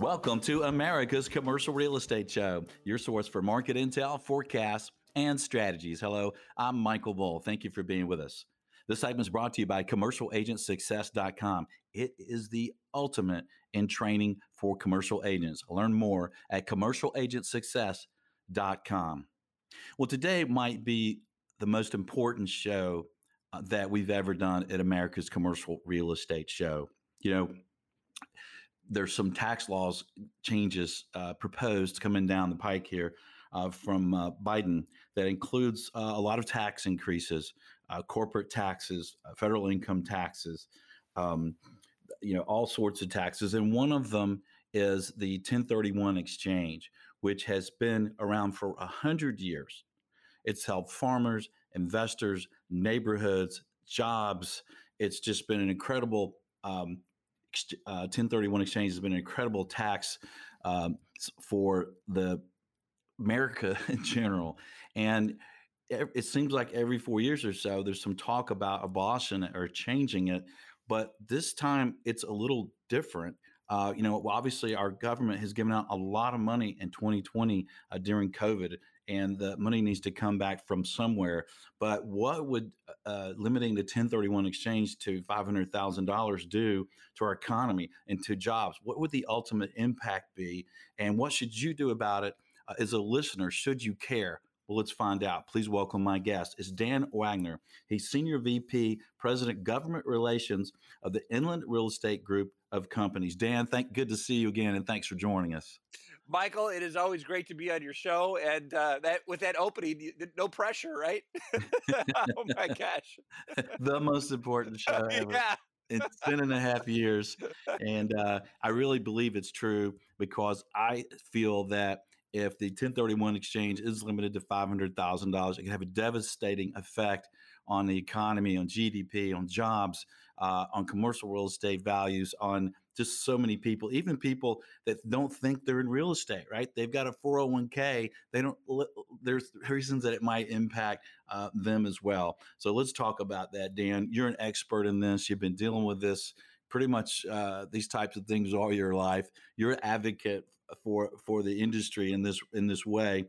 Welcome to America's Commercial Real Estate Show, your source for market intel, forecasts, and strategies. Hello, I'm Michael Bull. Thank you for being with us. This segment is brought to you by CommercialAgentSuccess.com. It is the ultimate in training for commercial agents. Learn more at CommercialAgentSuccess.com. Well, today might be the most important show uh, that we've ever done at America's Commercial Real Estate Show. You know, there's some tax laws changes uh, proposed coming down the pike here uh, from uh, Biden that includes uh, a lot of tax increases, uh, corporate taxes, uh, federal income taxes, um, you know, all sorts of taxes, and one of them is the 1031 exchange, which has been around for a hundred years. It's helped farmers, investors, neighborhoods, jobs. It's just been an incredible um, uh, 1031 exchange has been an incredible tax um, for the America in general, and it seems like every four years or so, there's some talk about abolishing it or changing it, but this time it's a little different. Uh, you know, obviously, our government has given out a lot of money in 2020 uh, during COVID, and the money needs to come back from somewhere. But what would uh, limiting the 1031 exchange to $500,000 do to our economy and to jobs? What would the ultimate impact be? And what should you do about it uh, as a listener? Should you care? Well, let's find out. Please welcome my guest. It's Dan Wagner. He's Senior VP, President, Government Relations of the Inland Real Estate Group of Companies. Dan, thank good to see you again, and thanks for joining us. Michael, it is always great to be on your show, and uh, that with that opening, no pressure, right? oh my gosh, the most important show ever. Yeah. it's 10 and a half years. And uh, I really believe it's true because I feel that if the 1031 exchange is limited to $500,000, it can have a devastating effect on the economy, on GDP, on jobs, uh, on commercial real estate values, on just so many people, even people that don't think they're in real estate, right? They've got a 401k. They don't, there's reasons that it might impact uh, them as well. So let's talk about that, Dan. You're an expert in this. You've been dealing with this pretty much uh, these types of things all your life. You're an advocate for for the industry in this in this way.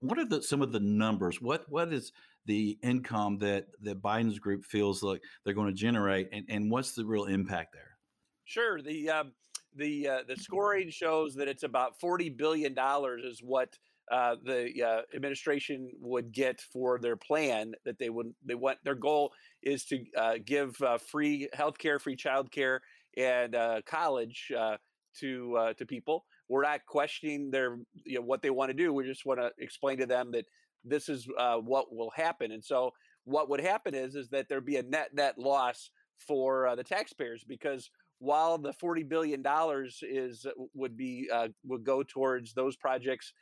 What are the, some of the numbers? What what is the income that that Biden's group feels like they're going to generate, and, and what's the real impact there? Sure. The um, the uh, the scoring shows that it's about forty billion dollars is what uh, the uh, administration would get for their plan that they would they want their goal is to uh, give uh, free healthcare, free childcare, and uh, college uh, to to people. We're not questioning their you know what they want to do. We just want to explain to them that this is what will happen. And so what would happen is is that there'd be a net net loss for the taxpayers because while the forty billion dollars is would be uh, would go towards those projects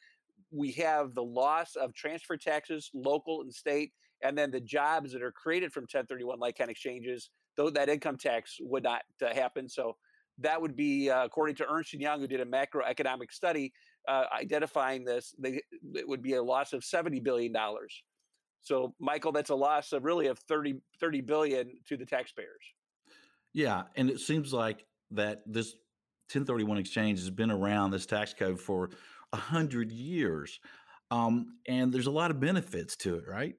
we have the loss of transfer taxes, local and state, and then the jobs that are created from 1031 like kind exchanges, though that income tax would not uh, happen. So that would be, uh, according to Ernst & Young, who did a macroeconomic study uh, identifying this, they, it would be a loss of $70 billion. So, Michael, that's a loss of really of 30, 30 billion to the taxpayers. Yeah. And it seems like that this 1031 exchange has been around this tax code for a hundred years, um, and there's a lot of benefits to it, right?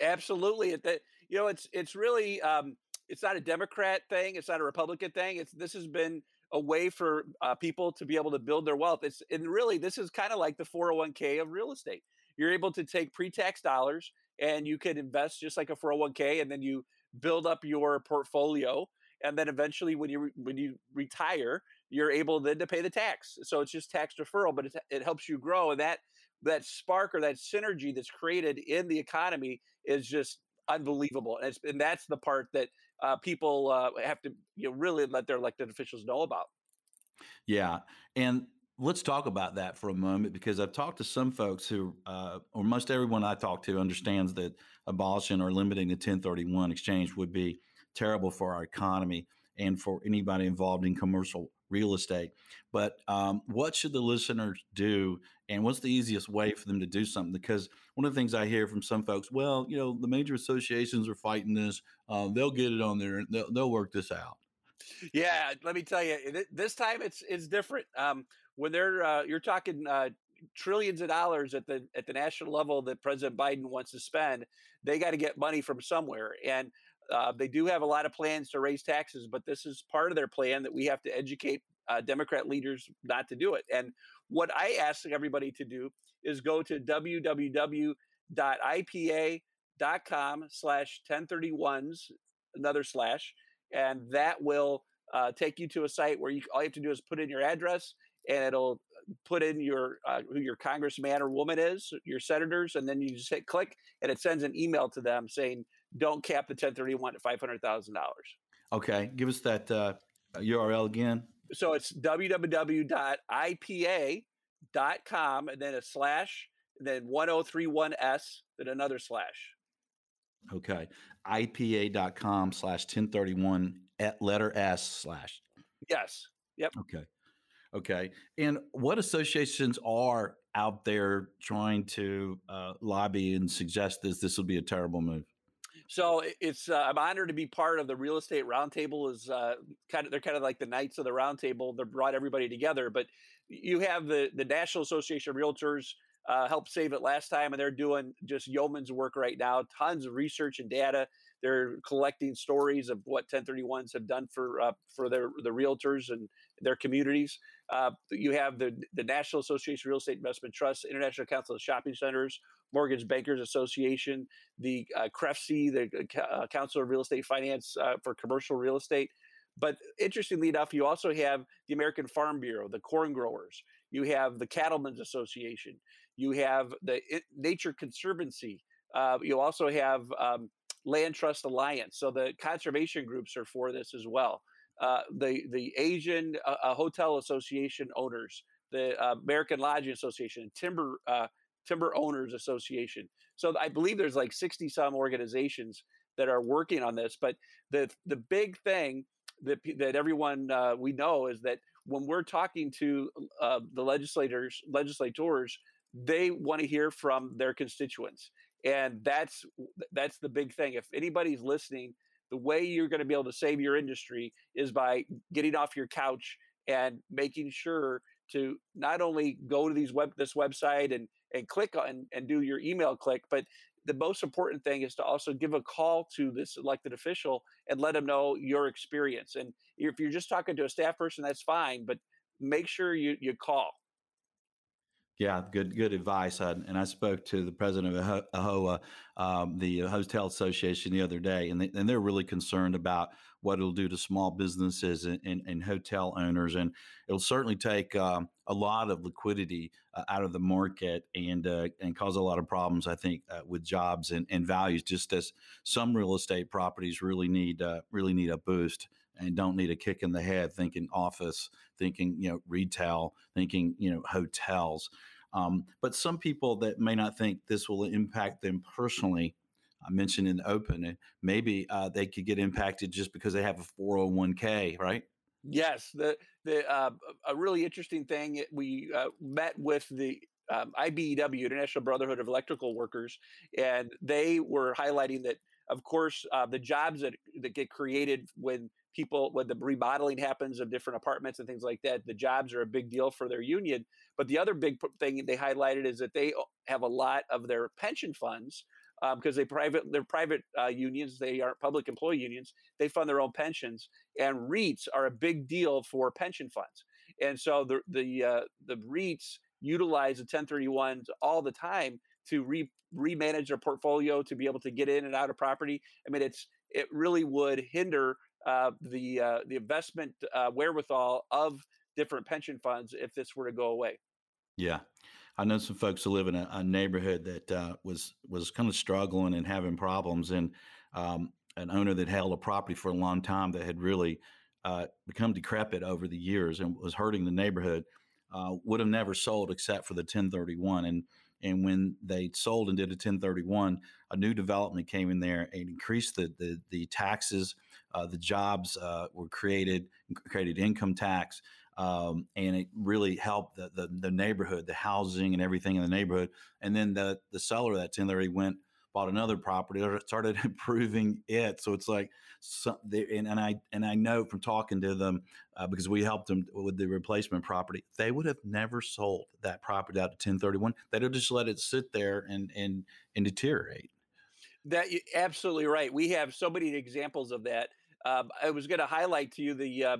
Absolutely. It, you know, it's it's really um, it's not a Democrat thing. It's not a Republican thing. It's this has been a way for uh, people to be able to build their wealth. It's and really this is kind of like the 401k of real estate. You're able to take pre-tax dollars and you can invest just like a 401k, and then you build up your portfolio and then eventually when you when you retire you're able then to pay the tax so it's just tax deferral but it, it helps you grow and that that spark or that synergy that's created in the economy is just unbelievable and, and that's the part that uh, people uh, have to you know really let their elected officials know about yeah and let's talk about that for a moment because I've talked to some folks who, uh, or most everyone I talk to, understands that abolishing or limiting the 1031 exchange would be terrible for our economy and for anybody involved in commercial real estate. But um, what should the listeners do, and what's the easiest way for them to do something? Because one of the things I hear from some folks, well, you know, the major associations are fighting this. Uh, they'll get it on there. They'll, they'll work this out. Yeah, let me tell you, this time it's it's different. Um, when they're uh, you're talking uh, trillions of dollars at the at the national level that President Biden wants to spend, they got to get money from somewhere. And uh, they do have a lot of plans to raise taxes, but this is part of their plan that we have to educate uh, Democrat leaders not to do it. And what I ask everybody to do is go to www.ipa.com slash 1031s, another slash, and that will uh, take you to a site where you all you have to do is put in your address and it'll put in your uh, who your congressman or woman is, your senators, and then you just hit click, and it sends an email to them saying, "Don't cap the 1031 at five hundred thousand dollars." Okay, give us that uh, URL again. So it's www.ipa.com and then a slash, and then 1031s, then another slash. Okay, ipa.com slash 1031 at letter S slash. Yes. Yep. Okay. Okay. And what associations are out there trying to uh, lobby and suggest this this will be a terrible move? So it's uh, I'm honored to be part of the real estate roundtable. Is uh, kind of they're kind of like the knights of the roundtable. They brought everybody together. But you have the the National Association of Realtors uh, helped save it last time, and they're doing just yeoman's work right now. Tons of research and data. They're collecting stories of what 1031s have done for uh, for their the realtors and their communities. Uh, you have the the National Association of Real Estate Investment Trusts, International Council of Shopping Centers, Mortgage Bankers Association, the uh, CREFC, the uh, Council of Real Estate Finance uh, for commercial real estate. But interestingly enough, you also have the American Farm Bureau, the corn growers. You have the Cattlemen's Association. You have the Nature Conservancy. Uh, you also have um, Land Trust Alliance. So the conservation groups are for this as well. Uh, the the Asian uh, uh, Hotel Association owners, the uh, American Lodging Association, Timber uh, Timber Owners Association. So I believe there's like 60 some organizations that are working on this. But the the big thing that that everyone we know is that when we're talking to the legislators legislators, they want to hear from their constituents and that's that's the big thing if anybody's listening the way you're going to be able to save your industry is by getting off your couch and making sure to not only go to these web this website and and click on and do your email click but the most important thing is to also give a call to this elected official and let them know your experience. And if you're just talking to a staff person that's fine but make sure you you call yeah, good good advice. I, and I spoke to the president of AHOA, um, the Hotel Association, the other day, and, they, and they're really concerned about what it'll do to small businesses and, and, and hotel owners. And it'll certainly take um, a lot of liquidity uh, out of the market and uh, and cause a lot of problems, I think, uh, with jobs and, and values. Just as some real estate properties really need uh, really need a boost and don't need a kick in the head thinking office, thinking you know retail, thinking you know hotels. Um, but some people that may not think this will impact them personally, I mentioned in the open, maybe uh, they could get impacted just because they have a 401k, right? Yes, the the uh, a really interesting thing we uh, met with the um, IBEW, International Brotherhood of Electrical Workers, and they were highlighting that, of course, uh, the jobs that that get created when people when the remodeling happens of different apartments and things like that the jobs are a big deal for their union. But the other big thing they highlighted is that they have a lot of their pension funds because um, they private they're private uh, unions they aren't public employee unions they fund their own pensions and REITs are a big deal for pension funds. And so the the uh, the REITs utilize the 1031s all the time to re remanage their portfolio to be able to get in and out of property i mean it's it really would hinder uh, the uh, the investment uh, wherewithal of different pension funds if this were to go away. Yeah, I know some folks who live in a, a neighborhood that uh, was was kind of struggling and having problems, and um, an owner that held a property for a long time that had really uh, become decrepit over the years and was hurting the neighborhood. Uh, would have never sold except for the 1031 and and when they sold and did a 1031 a new development came in there and increased the the, the taxes uh, the jobs uh, were created, created income tax, um, and it really helped the, the, the neighborhood, the housing, and everything in the neighborhood. And then the the seller of that 1030 went bought another property or started improving it. So it's like, so they, and, and I and I know from talking to them uh, because we helped them with the replacement property, they would have never sold that property out to 1031. They'd have just let it sit there and and and deteriorate. That absolutely right. We have so many examples of that. Um, I was going to highlight to you the uh,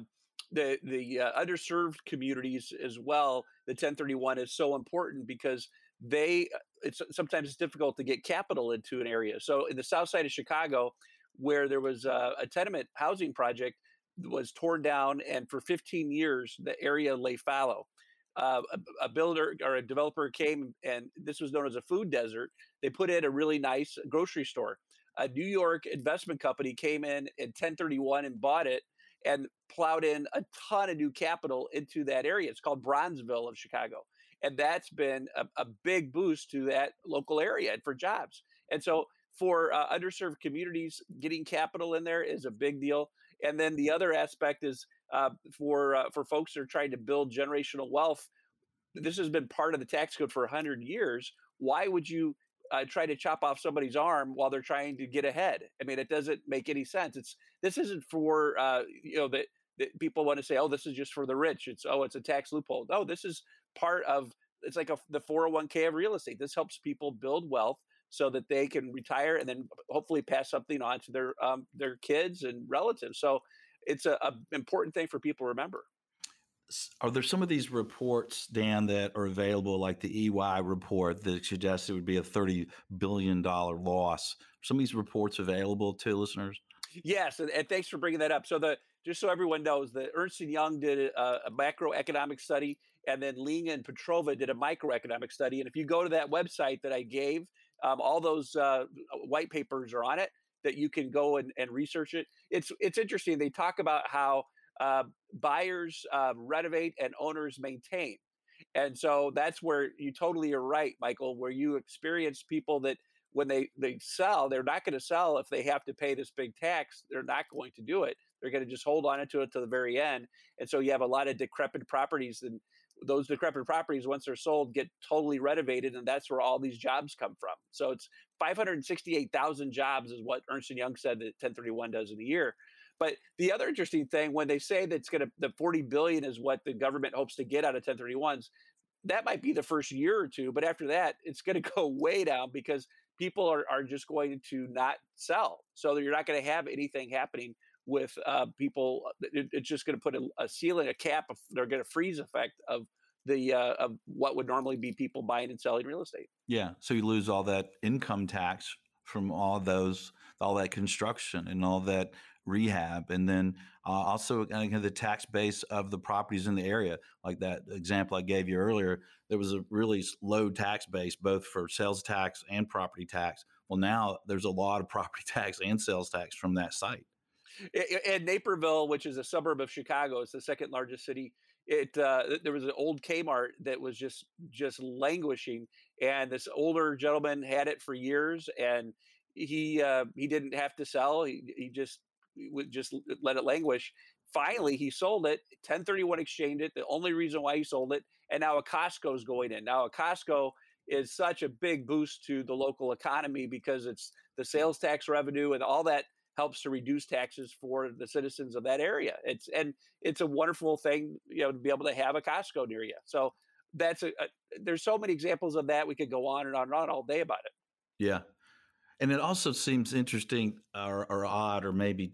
the the uh, underserved communities as well. The 1031 is so important because they it's sometimes it's difficult to get capital into an area. So in the south side of Chicago, where there was a, a tenement housing project was torn down, and for 15 years the area lay fallow. Uh, a, a, builder or a developer came, and this was known as a food desert. They put in a really nice grocery store. A New York investment company came in in 1031 and bought it and plowed in a ton of new capital into that area. It's called Bronzeville of Chicago and that's been a, a big boost to that local area and for jobs. And so for uh, underserved communities, getting capital in there is a big deal. And then the other aspect is uh, for uh, for folks that are trying to build generational wealth. This has been part of the tax code for hundred years. Why would you uh, try to chop off somebody's arm while they're trying to get ahead? I mean, it doesn't make any sense. It's this isn't for uh, you know that people want to say, oh, this is just for the rich. It's oh, it's a tax loophole. No, this is part of it's like a, the 401k of real estate. This helps people build wealth so that they can retire and then hopefully pass something on to their um, their kids and relatives. So it's a, a important thing for people to remember. Are there some of these reports, Dan, that are available, like the EY report that suggests it would be a thirty billion dollar loss? some of these reports available to listeners? Yes, and, and, thanks for bringing that up. So the just so everyone knows, the Ernst and Young did a, a macroeconomic study, and then Ling and Petrova did a microeconomic study. And if you go to that website that I gave, um, all those uh, white papers are on it that you can go and, and research it. It's it's interesting. They talk about how uh, buyers uh, renovate and owners maintain. And so that's where you totally are right, Michael, where you experience people that when they, they sell, they're not going to sell if they have to pay this big tax. They're not going to do it. They're going to just hold on to it to the very end. And so you have a lot of decrepit properties and those decrepit properties, once they're sold, get totally renovated, and that's where all these jobs come from. So it's 568,000 jobs is what Ernst Young said that 1031 does in a year. But the other interesting thing, when they say that it's going to the 40 billion is what the government hopes to get out of 1031s, that might be the first year or two, but after that, it's going to go way down because people are, are just going to not sell. So you're not going to have anything happening with uh, people. Uh, it, it's just going to put a, a, ceiling, a cap. Of, they're going to freeze effect of the uh, of what would normally be people buying and selling real estate. Yeah, so you lose all that income tax from all those, all that construction and all that rehab, and then uh, also uh, the tax base of the properties in the area. Like that example I gave you earlier, there was a really low tax base both for sales tax and property tax. Well, now there's a lot of property tax and sales tax from that site. And Naperville, which is a suburb of Chicago, it's the second largest city. It uh, there was an old Kmart that was just just languishing, and this older gentleman had it for years, and he uh, he didn't have to sell. He he just would just let it languish. Finally, he sold it. 1031 exchanged it. The only reason why he sold it, and now a Costco is going in. Now a Costco is such a big boost to the local economy because it's the sales tax revenue and all that helps to reduce taxes for the citizens of that area. It's and it's a wonderful thing, you know, to be able to have a Costco near you. So that's a, a there's so many examples of that. We could go on and on and on all day about it. Yeah, and it also seems interesting or, or odd or maybe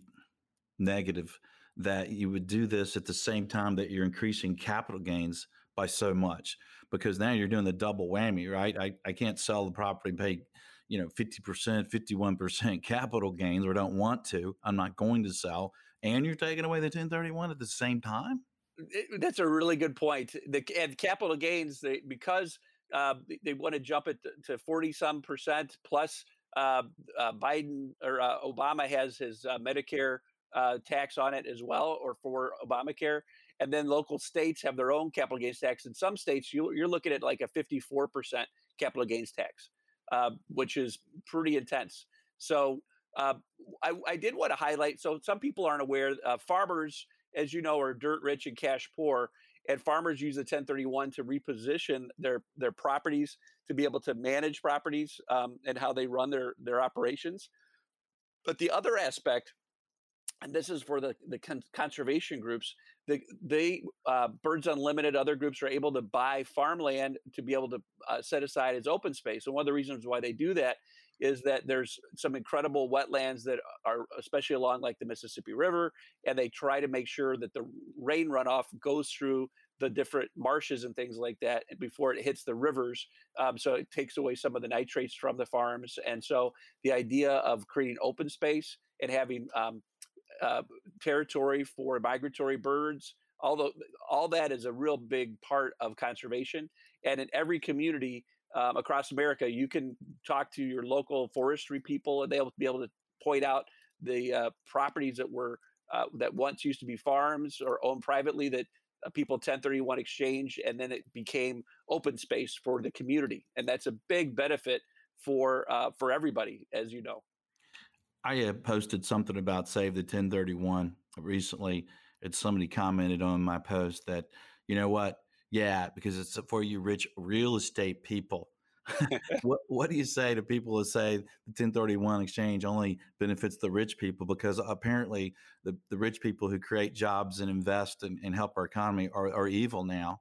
negative that you would do this at the same time that you're increasing capital gains by so much because now you're doing the double whammy, right? I, I can't sell the property pay you know 50% 51% capital gains or don't want to i'm not going to sell and you're taking away the 1031 at the same time? It, that's a really good point. The and capital gains they, because uh, they want to jump it to 40 some percent plus uh, uh, biden or uh, obama has his uh, medicare uh, tax on it as well or for obamacare and then local states have their own capital gains tax. In some states you, you're looking at like a 54% capital gains tax uh, which is pretty intense. So uh, I, I, did want to highlight. So some people aren't aware. Uh, farmers, as you know, are dirt rich and cash poor, and farmers use the 1031 to reposition their their properties to be able to manage properties um, and how they run their their operations. But the other aspect, and this is for the the con- conservation groups, the, they uh, Birds Unlimited, other groups are able to buy farmland to be able to uh, set aside as open space. And one of the reasons why they do that is that there's some incredible wetlands that are especially along like the Mississippi River, and they try to make sure that the rain runoff goes through the different marshes and things like that before it hits the rivers. Um, so it takes away some of the nitrates from the farms. And so the idea of creating open space and having um, uh, territory for migratory birds, although all that is a real big part of conservation. And in every community, um, across America, you can talk to your local forestry people, and they'll be able to point out the uh, properties that were uh, that once used to be farms or owned privately that uh, people 1031 exchange, and then it became open space for the community, and that's a big benefit for uh, for everybody, as you know. I posted something about Save the 1031 recently, and somebody commented on my post that you know what yeah, because it's for you rich real estate people. what what do you say to people who say the 1031 exchange only benefits the rich people because apparently the, the rich people who create jobs and invest and, and help our economy are, are evil now.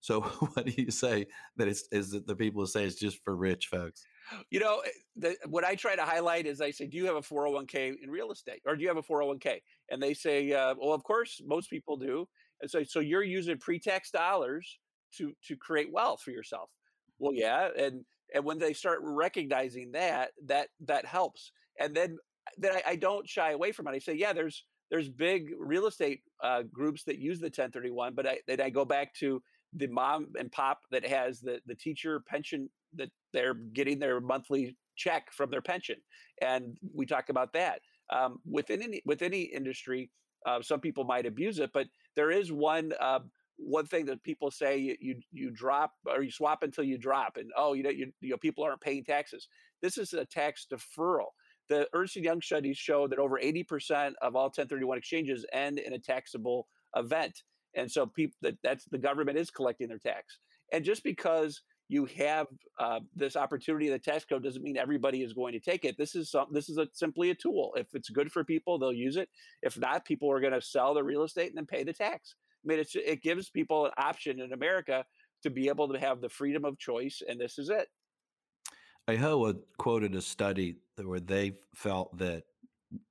So what do you say that it's is that the people who say it's just for rich folks? You know, eh, the, what I try to highlight is I say, do you have a 401k in real estate or do you have a 401k? And they say, uh, well, of course, most people do. And so, so you're using pre-tax dollars to to create wealth for yourself. Well, yeah, and and when they start recognizing that, that that helps. And then then I, I don't shy away from it. I say, yeah, there's there's big real estate uh, groups that use the 1031, but I, then I go back to the mom and pop that has the the teacher pension that they're getting their monthly check from their pension, and we talk about that um, within any with any industry. Uh, some people might abuse it, but there is one uh, one thing that people say you, you, you drop or you swap until you drop, and oh, you know, you, you know, people aren't paying taxes. This is a tax deferral. The Ernst Young studies show that over 80% of all 1031 exchanges end in a taxable event, and so people that that's the government is collecting their tax. And just because you have uh, this opportunity the tax code doesn't mean everybody is going to take it. This is some, this is a, simply a tool. If it's good for people, they'll use it. If not, people are going to sell the real estate and then pay the tax. I mean, it gives people an option in America to be able to have the freedom of choice, and this is it. AHOA quoted a study where they felt that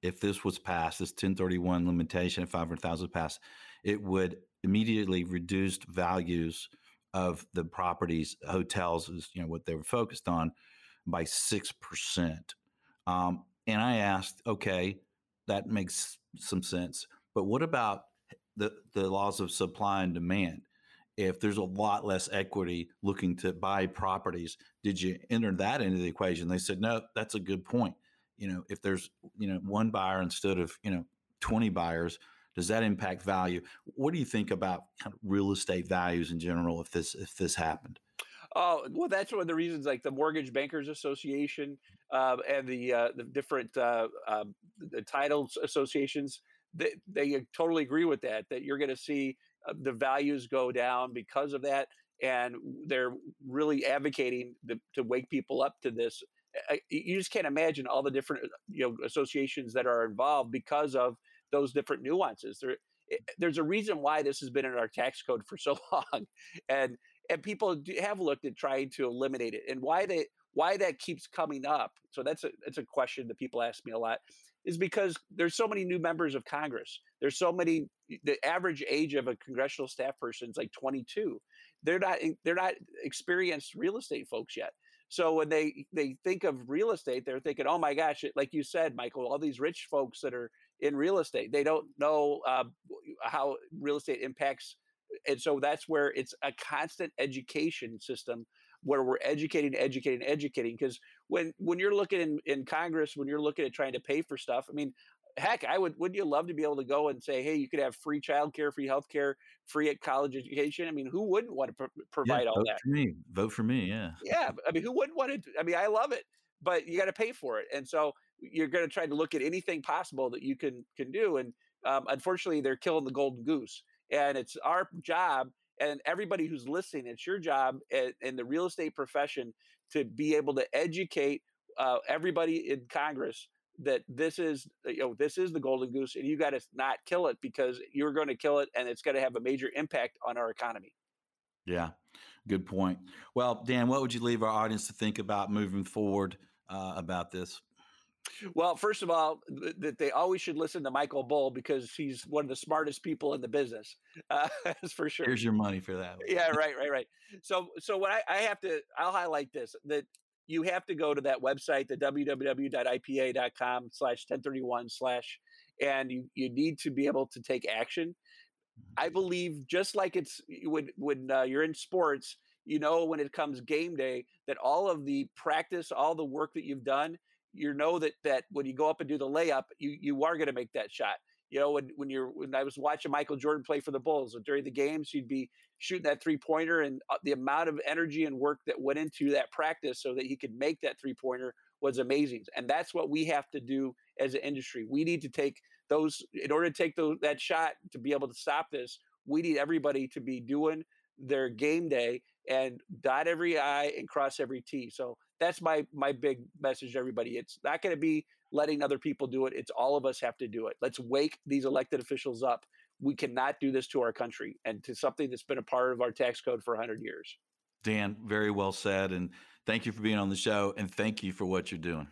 if this was passed, this 1031 limitation of 500,000 passed, it would immediately reduce values of the properties, hotels is you know what they were focused on, by six percent. Um, and I asked, okay, that makes some sense, but what about the the laws of supply and demand? If there's a lot less equity looking to buy properties, did you enter that into the equation? They said, no, that's a good point. You know, if there's you know one buyer instead of you know 20 buyers, does that impact value? What do you think about kind of real estate values in general if this if this happened? Oh well, that's one of the reasons. Like the Mortgage Bankers Association uh, and the uh, the different uh, um, the titles associations, they, they totally agree with that. That you're going to see uh, the values go down because of that, and they're really advocating the, to wake people up to this. You just can't imagine all the different you know associations that are involved because of those different nuances. There, it, there's a reason why this has been in our tax code for so long, and and people have looked at trying to eliminate it, and why they why that keeps coming up. So that's a that's a question that people ask me a lot, is because there's so many new members of Congress. There's so many. The average age of a congressional staff person is like 22. They're not they're not experienced real estate folks yet. So when they they think of real estate, they're thinking, "Oh my gosh!" Like you said, Michael, all these rich folks that are in real estate. They don't know uh, how real estate impacts, and so that's where it's a constant education system where we're educating, educating, educating. Because when when you're looking in, in Congress, when you're looking at trying to pay for stuff, I mean, heck, I would. Wouldn't you love to be able to go and say, hey, you could have free childcare, free healthcare, free at college education? I mean, who wouldn't want to pro- provide yeah, all vote that? For me, vote for me. Yeah. Yeah. I mean, who wouldn't want to? I mean, I love it, but you got to pay for it, and so you're going to try to look at anything possible that you can can do. And um, unfortunately, they're killing the golden goose. And it's our job and everybody who's listening, it's your job in, the real estate profession to be able to educate uh, everybody in Congress that this is you know this is the golden goose and you got to not kill it because you're going to kill it and it's going to have a major impact on our economy yeah good point well dan what would you leave our audience to think about moving forward uh, about this well, first of all, that they always should listen to Michael Bull because he's one of the smartest people in the business. Uh, that's for sure. Here's your money for that. yeah, right, right, right. So, so what I, I have to, I'll highlight this that you have to go to that website, the www.ipa.com slash 1031 slash, and you, you need to be able to take action. I believe just like it's when, when uh, you're in sports, you know, when it comes game day, that all of the practice, all the work that you've done, you know that that when you go up and do the layup, you you are going to make that shot. You know, when when you're when I was watching Michael Jordan play for the Bulls during the games, he'd be shooting that three pointer, and uh, the amount of energy and work that went into that practice so that he could make that three pointer was amazing. And that's what we have to do as an industry. We need to take those in order to take those, that shot to be able to stop this. We need everybody to be doing their game day and dot every I and cross every T. So that's my my big message to everybody. It's not going to be letting other people do it. It's all of us have to do it. Let's wake these elected officials up. We cannot do this to our country and to something that's been a part of our tax code for 100 years. Dan, very well said. And thank you for being on the show and thank you for what you're doing.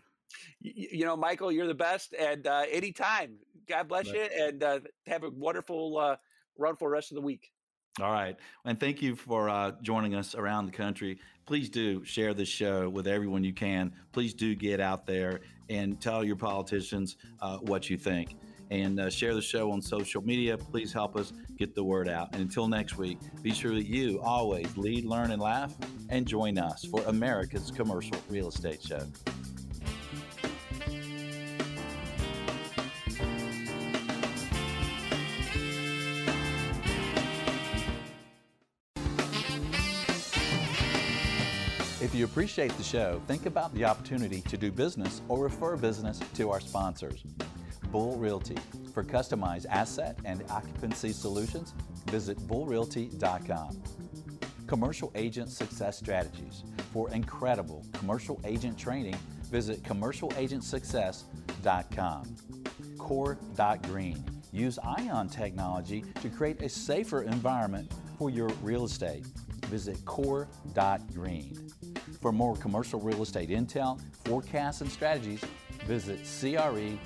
You, you know, Michael, you're the best. And uh, anytime, God bless right. you and uh, have a wonderful, uh, wonderful rest of the week. All right. And thank you for uh, joining us around the country. Please do share this show with everyone you can. Please do get out there and tell your politicians uh, what you think. And uh, share the show on social media. Please help us get the word out. And until next week, be sure that you always lead, learn, and laugh. And join us for America's Commercial Real Estate Show. If you appreciate the show, think about the opportunity to do business or refer business to our sponsors. Bull Realty. For customized asset and occupancy solutions, visit bullrealty.com. Commercial Agent Success Strategies. For incredible commercial agent training, visit commercialagentsuccess.com. Core.green. Use ion technology to create a safer environment for your real estate. Visit core.green. For more commercial real estate intel, forecasts, and strategies, visit CREshow.com.